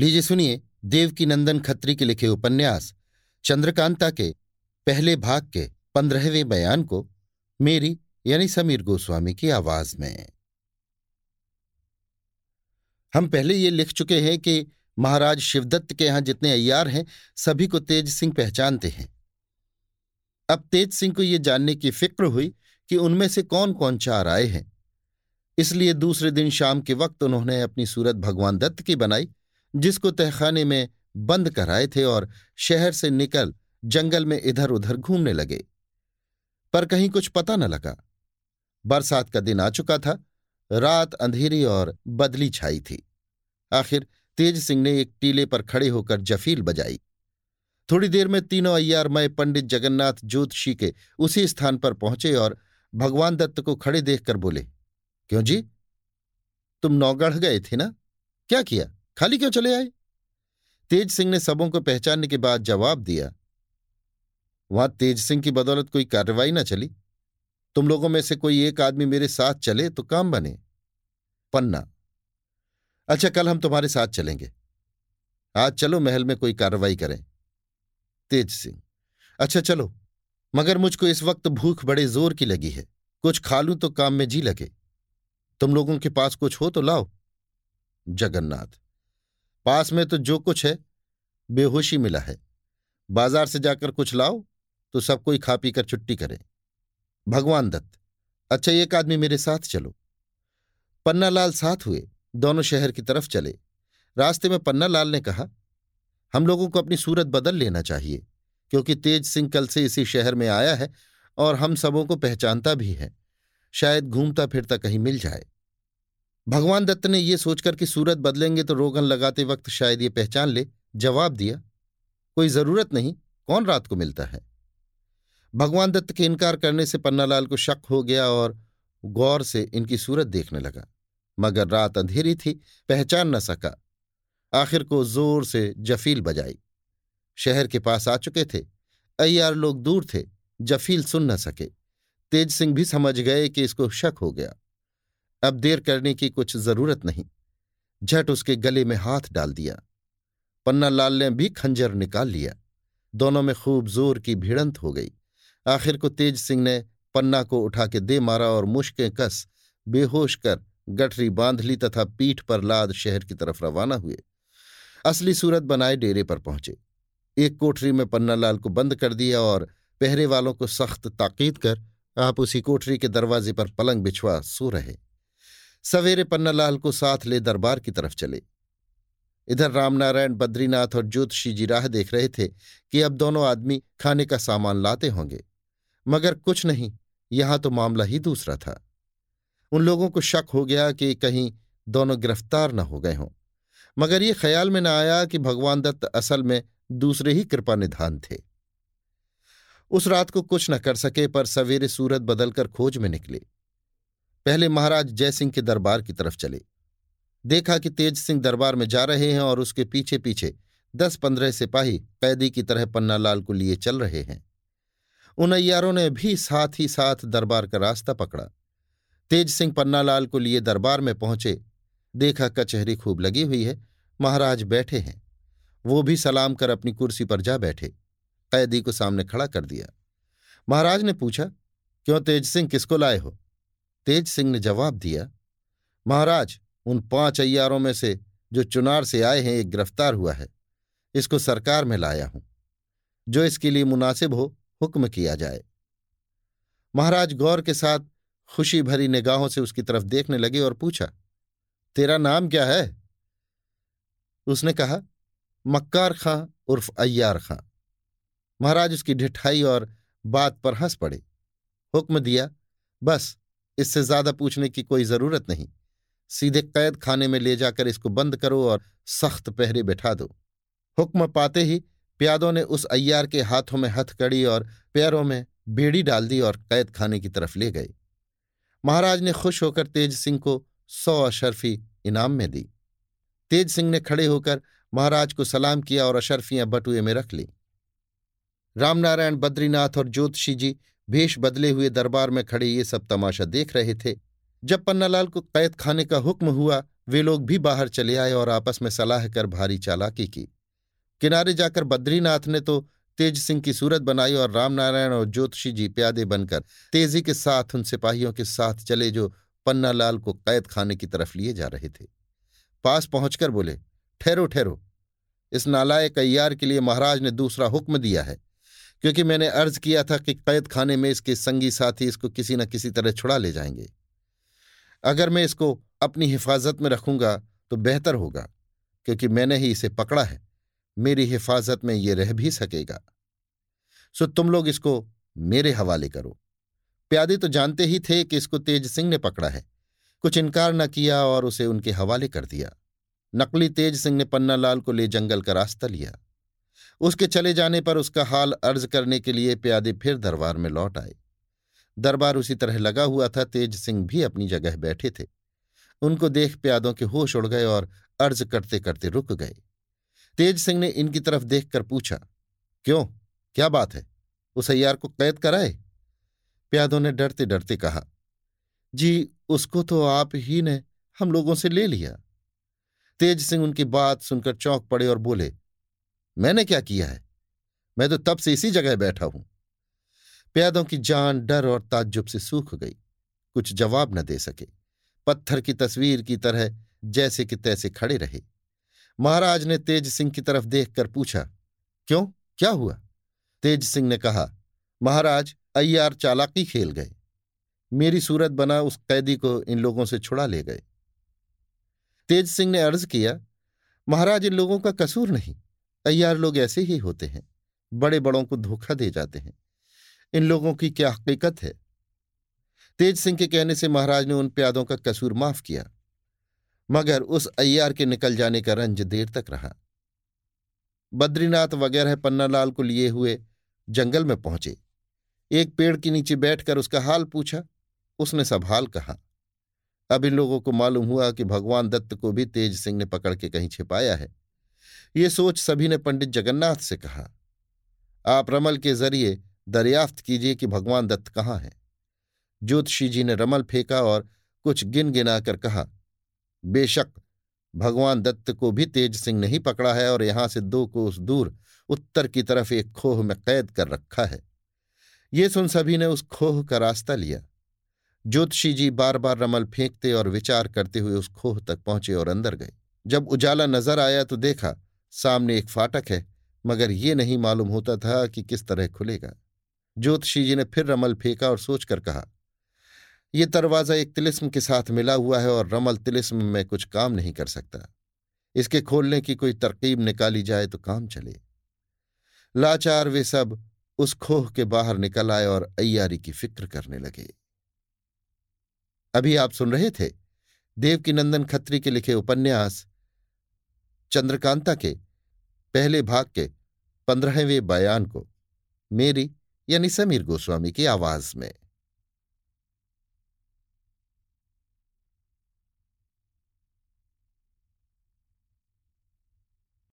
लीजिए सुनिए देवकी नंदन खत्री के लिखे उपन्यास, चंद्रकांता के पहले भाग के पंद्रहवें बयान को मेरी यानी समीर गोस्वामी की आवाज़ में। हम पहले ये लिख चुके हैं कि महाराज शिवदत्त के यहाँ जितने अय्यार हैं, सभी को तेज सिंह पहचानते हैं। अब तेज सिंह को यह जानने की फ़िक्र हुई कि उनमें से कौन कौन चार आए हैं। इसलिए दूसरे दिन शाम के वक्त उन्होंने अपनी सूरत भगवान दत्त की बनाई जिसको तहखाने में बंद कराए थे और शहर से निकल जंगल में इधर उधर घूमने लगे। पर कहीं कुछ पता न लगा। बरसात का दिन आ चुका था। रात अंधेरी और बदली छाई थी। आखिर तेज सिंह ने एक टीले पर खड़े होकर जफील बजाई। थोड़ी देर में तीनों अय्यारमय पंडित जगन्नाथ ज्योतिषी के उसी स्थान पर पहुँचे और भगवान दत्त को खड़े देखकर बोले, क्यों जी? तुम नौगढ़ गए थे ना? क्या किया? खाली क्यों चले आए? तेज सिंह ने सबों को पहचानने के बाद जवाब दिया, वहाँ तेज सिंह की बदौलत कोई कार्रवाई ना चली। तुम लोगों में से कोई एक आदमी मेरे साथ चले तो काम बने। पन्ना अच्छा कल हम तुम्हारे साथ चलेंगे। आज चलो महल में कोई कार्रवाई करें। तेज सिंह अच्छा चलो, मगर मुझको इस वक्त भूख बड़े ज़ोर की लगी है। कुछ खा लूँ तो काम में जी लगे। तुम लोगों के पास कुछ हो तो लाओ। जगन्नाथ पास में तो जो कुछ है, बेहोशी मिला है। बाज़ार से जाकर कुछ लाओ तो सब कोई खा पी कर छुट्टी करे। भगवान दत्त अच्छा एक आदमी मेरे साथ चलो। पन्नालाल साथ हुए, दोनों शहर की तरफ़ चले। रास्ते में पन्नालाल ने कहा, हम लोगों को अपनी सूरत बदल लेना चाहिए, क्योंकि तेज सिंह कल से इसी शहर में आया है और हम सबों को पहचानता भी है। शायद घूमता फिरता कहीं मिल जाए। भगवान दत्त ने यह सोचकर कि सूरत बदलेंगे तो रोगन लगाते वक्त शायद ये पहचान ले। जवाब दिया, कोई ज़रूरत नहीं, कौन रात को मिलता है? भगवान दत्त के इनकार करने से पन्नालाल को शक हो गया और गौर से इनकी सूरत देखने लगा। मगर रात अंधेरी थी, पहचान न सका। आखिर को ज़ोर से जफील बजाई। शहर के पास आ चुके थे। अय्यार लोग दूर थे। जफील सुन न सके। तेज सिंह भी समझ गए कि इसको शक हो गया। अब देर करने की कुछ ज़रूरत नहीं। झट उसके गले में हाथ डाल दिया। पन्ना लाल ने भी खंजर निकाल लिया। दोनों में खूब ज़ोर की भिड़ंत हो गई। आखिर को तेज सिंह ने पन्ना को उठा के दे मारा और मुश्कें कस, बेहोश कर गठरी बाँध ली तथा पीठ पर लाद शहर की तरफ़ रवाना हुए। असली सूरत बनाए डेरे पर पहुँचे। एक कोठरी में पन्नालाल को बंद कर दिया और पहरे वालों को सख्त ताकीद कर आप उसी कोठरी के दरवाजे पर पलंग बिछवा सो रहे। सवेरे पन्नालाल को साथ ले दरबार की तरफ़ चले। इधर रामनारायण, बद्रीनाथ और ज्योतिषी जी राह देख रहे थे कि अब दोनों आदमी खाने का सामान लाते होंगे। मगर कुछ नहीं, यहाँ तो मामला ही दूसरा था। उन लोगों को शक हो गया कि कहीं दोनों गिरफ़्तार न हो गए हों। मगर ये ख्याल में न आया कि भगवान दत्त असल में दूसरे ही कृपा निधान थे। उस रात को कुछ न कर सके पर सवेरे सूरत बदलकर खोज में निकले। पहले महाराज जयसिंह के दरबार की तरफ़ चले। देखा कि तेज सिंह दरबार में जा रहे हैं और उसके पीछे पीछे दस पंद्रह सिपाही कैदी की तरह पन्नालाल को लिए चल रहे हैं। उन अय्यारों ने भी साथ ही साथ दरबार का रास्ता पकड़ा। तेज सिंह पन्नालाल को लिए दरबार में पहुँचे। देखा कचहरी खूब लगी हुई है। महाराज बैठे हैं। वो भी सलाम कर अपनी कुर्सी पर जा बैठे। कैदी को सामने खड़ा कर दिया। महाराज ने पूछा, क्यों तेज सिंह किसको लाए हो? तेज सिंह ने जवाब दिया, महाराज, उन पाँच अय्यारों में से जो चुनार से आए हैं, एक गिरफ़्तार हुआ है। इसको सरकार में लाया हूँ, जो इसके लिए मुनासिब हो, हुक्म किया जाए। महाराज गौर के साथ खुशी भरी निगाहों से उसकी तरफ़ देखने लगे और पूछा, तेरा नाम क्या है? उसने कहा, मक्कार खां उर्फ़ अय्यार खां। महाराज उसकी ढिठाई और बात पर हंस पड़े। हुक्म दिया, बस इससे ज़्यादा पूछने की कोई ज़रूरत नहीं। सीधे कैद खाने में ले जाकर इसको बंद करो और सख्त पहरे बैठा दो। हुक्म पाते ही प्यादों ने उस अय्यार के हाथों में हथकड़ी और पैरों में बेड़ी डाल दी और कैद खाने की तरफ़ ले गए। महाराज ने खुश होकर तेज सिंह को सौ अशरफी इनाम में दी। तेज सिंह ने खड़े होकर महाराज को सलाम किया और अशरफियाँ बटुए में रख ली। रामनारायण, बद्रीनाथ और ज्योतिषी जी भेष बदले हुए दरबार में खड़े ये सब तमाशा देख रहे थे। जब पन्नालाल को कैद खाने का हुक्म हुआ, वे लोग भी बाहर चले आए और आपस में सलाह कर भारी चालाकी की। किनारे जाकर बद्रीनाथ ने तो तेज सिंह की सूरत बनाई और रामनारायण और ज्योतिषी जी प्यादे बनकर तेज़ी के साथ उन सिपाहियों के साथ चले जो पन्नालाल को कैद खाने की तरफ़ लिए जा रहे थे। पास पहुंचकर बोले, ठहरो ठहरो। इस नालायक अय्यार के लिए महाराज ने दूसरा हुक्म दिया है। क्योंकि मैंने अर्ज़ किया था कि कैद खाने में इसके संगी साथी इसको किसी न किसी तरह छुड़ा ले जाएँगे। अगर मैं इसको अपनी हिफाजत में रखूँगा तो बेहतर होगा, क्योंकि मैंने ही इसे पकड़ा है। मेरी हिफाजत में ये रह भी सकेगा। सो तुम लोग इसको मेरे हवाले करो। प्यादे तो जानते ही थे कि इसको तेज सिंह ने पकड़ा है। कुछ इनकार न किया और उसे उनके हवाले कर दिया। नकली तेज सिंह ने पन्नालाल को ले जंगल का रास्ता लिया। उसके चले जाने पर उसका हाल अर्ज़ करने के लिए प्यादे फिर दरबार में लौट आए। दरबार उसी तरह लगा हुआ था, तेज सिंह भी अपनी जगह बैठे थे। उनको देख प्यादों के होश उड़ गए और अर्ज़ करते करते रुक गए। तेज सिंह ने इनकी तरफ़ देखकर पूछा, क्यों? क्या बात है? उस अयार को कैद कराए? प्यादों ने डरते डरते कहा, जी, उसको तो आप ही ने, हम लोगों से ले लिया। तेज सिंह उनकी बात सुनकर चौंक पड़े और बोले मैंने क्या किया है? मैं तो तब से इसी जगह बैठा हूँ। प्यादों की जान डर और ताज्जुब से सूख गई। कुछ जवाब न दे सके। पत्थर की तस्वीर की तरह जैसे कि तैसे खड़े रहे। महाराज ने तेज सिंह की तरफ़ देखकर पूछा, क्यों? क्या हुआ? तेज सिंह ने कहा, महाराज, अय्यार चालाकी खेल गए। मेरी सूरत बना उस कैदी को इन लोगों से छुड़ा ले गए। तेज सिंह ने अर्ज़ किया, महाराज, इन लोगों का कसूर नहीं। अय्यार लोग ऐसे ही होते हैं। बड़े बड़ों को धोखा दे जाते हैं। इन लोगों की क्या हकीकत है? तेज सिंह के कहने से महाराज ने उन प्यादों का कसूर माफ़ किया, मगर उस अय्यार के निकल जाने का रंज देर तक रहा। बद्रीनाथ वगैरह पन्नालाल को लिए हुए जंगल में पहुँचे। एक पेड़ के नीचे बैठकर उसका हाल पूछा। उसने सब हाल कहा। अब इन लोगों को मालूम हुआ कि भगवान दत्त को भी तेज सिंह ने पकड़ के कहीं छिपाया है। ये सोच सभी ने पंडित जगन्नाथ से कहा। आप रमल के ज़रिए दरियाफ्त कीजिए कि भगवान दत्त कहाँ हैं। ज्योतिषी जी ने रमल फेंका और कुछ गिन गिनाकर कहा, बेशक, भगवान दत्त को भी तेज सिंह नहीं पकड़ा है और यहाँ से दो कोस दूर उत्तर की तरफ़ एक खोह में कैद कर रखा है। ये सुन सभी ने उस खोह का रास्ता लिया। ज्योतिषी जी बार बार रमल फेंकते और विचार करते हुए उस खोह तक पहुँचे और अंदर गए। जब उजाला नज़र आया तो देखा सामने एक फाटक है, मगर ये नहीं मालूम होता था कि किस तरह खुलेगा। ज्योतिषी जी ने फिर रमल फेंका और सोचकर कहा यह दरवाज़ा एक तिलिस्म के साथ मिला हुआ है और रमल तिलिस्म में कुछ काम नहीं कर सकता। इसके खोलने की कोई तरकीब निकाली जाए तो काम चले। लाचार वे सब उस खोह के बाहर निकल आए और अय्यारी की फ़िक्र करने लगे। अभी आप सुन रहे थे देवकीनंदन खत्री के लिखे उपन्यास चंद्रकांता के, पहले भाग के, पंद्रहवें बयान को, मेरी यानी समीर गोस्वामी की आवाज़ में।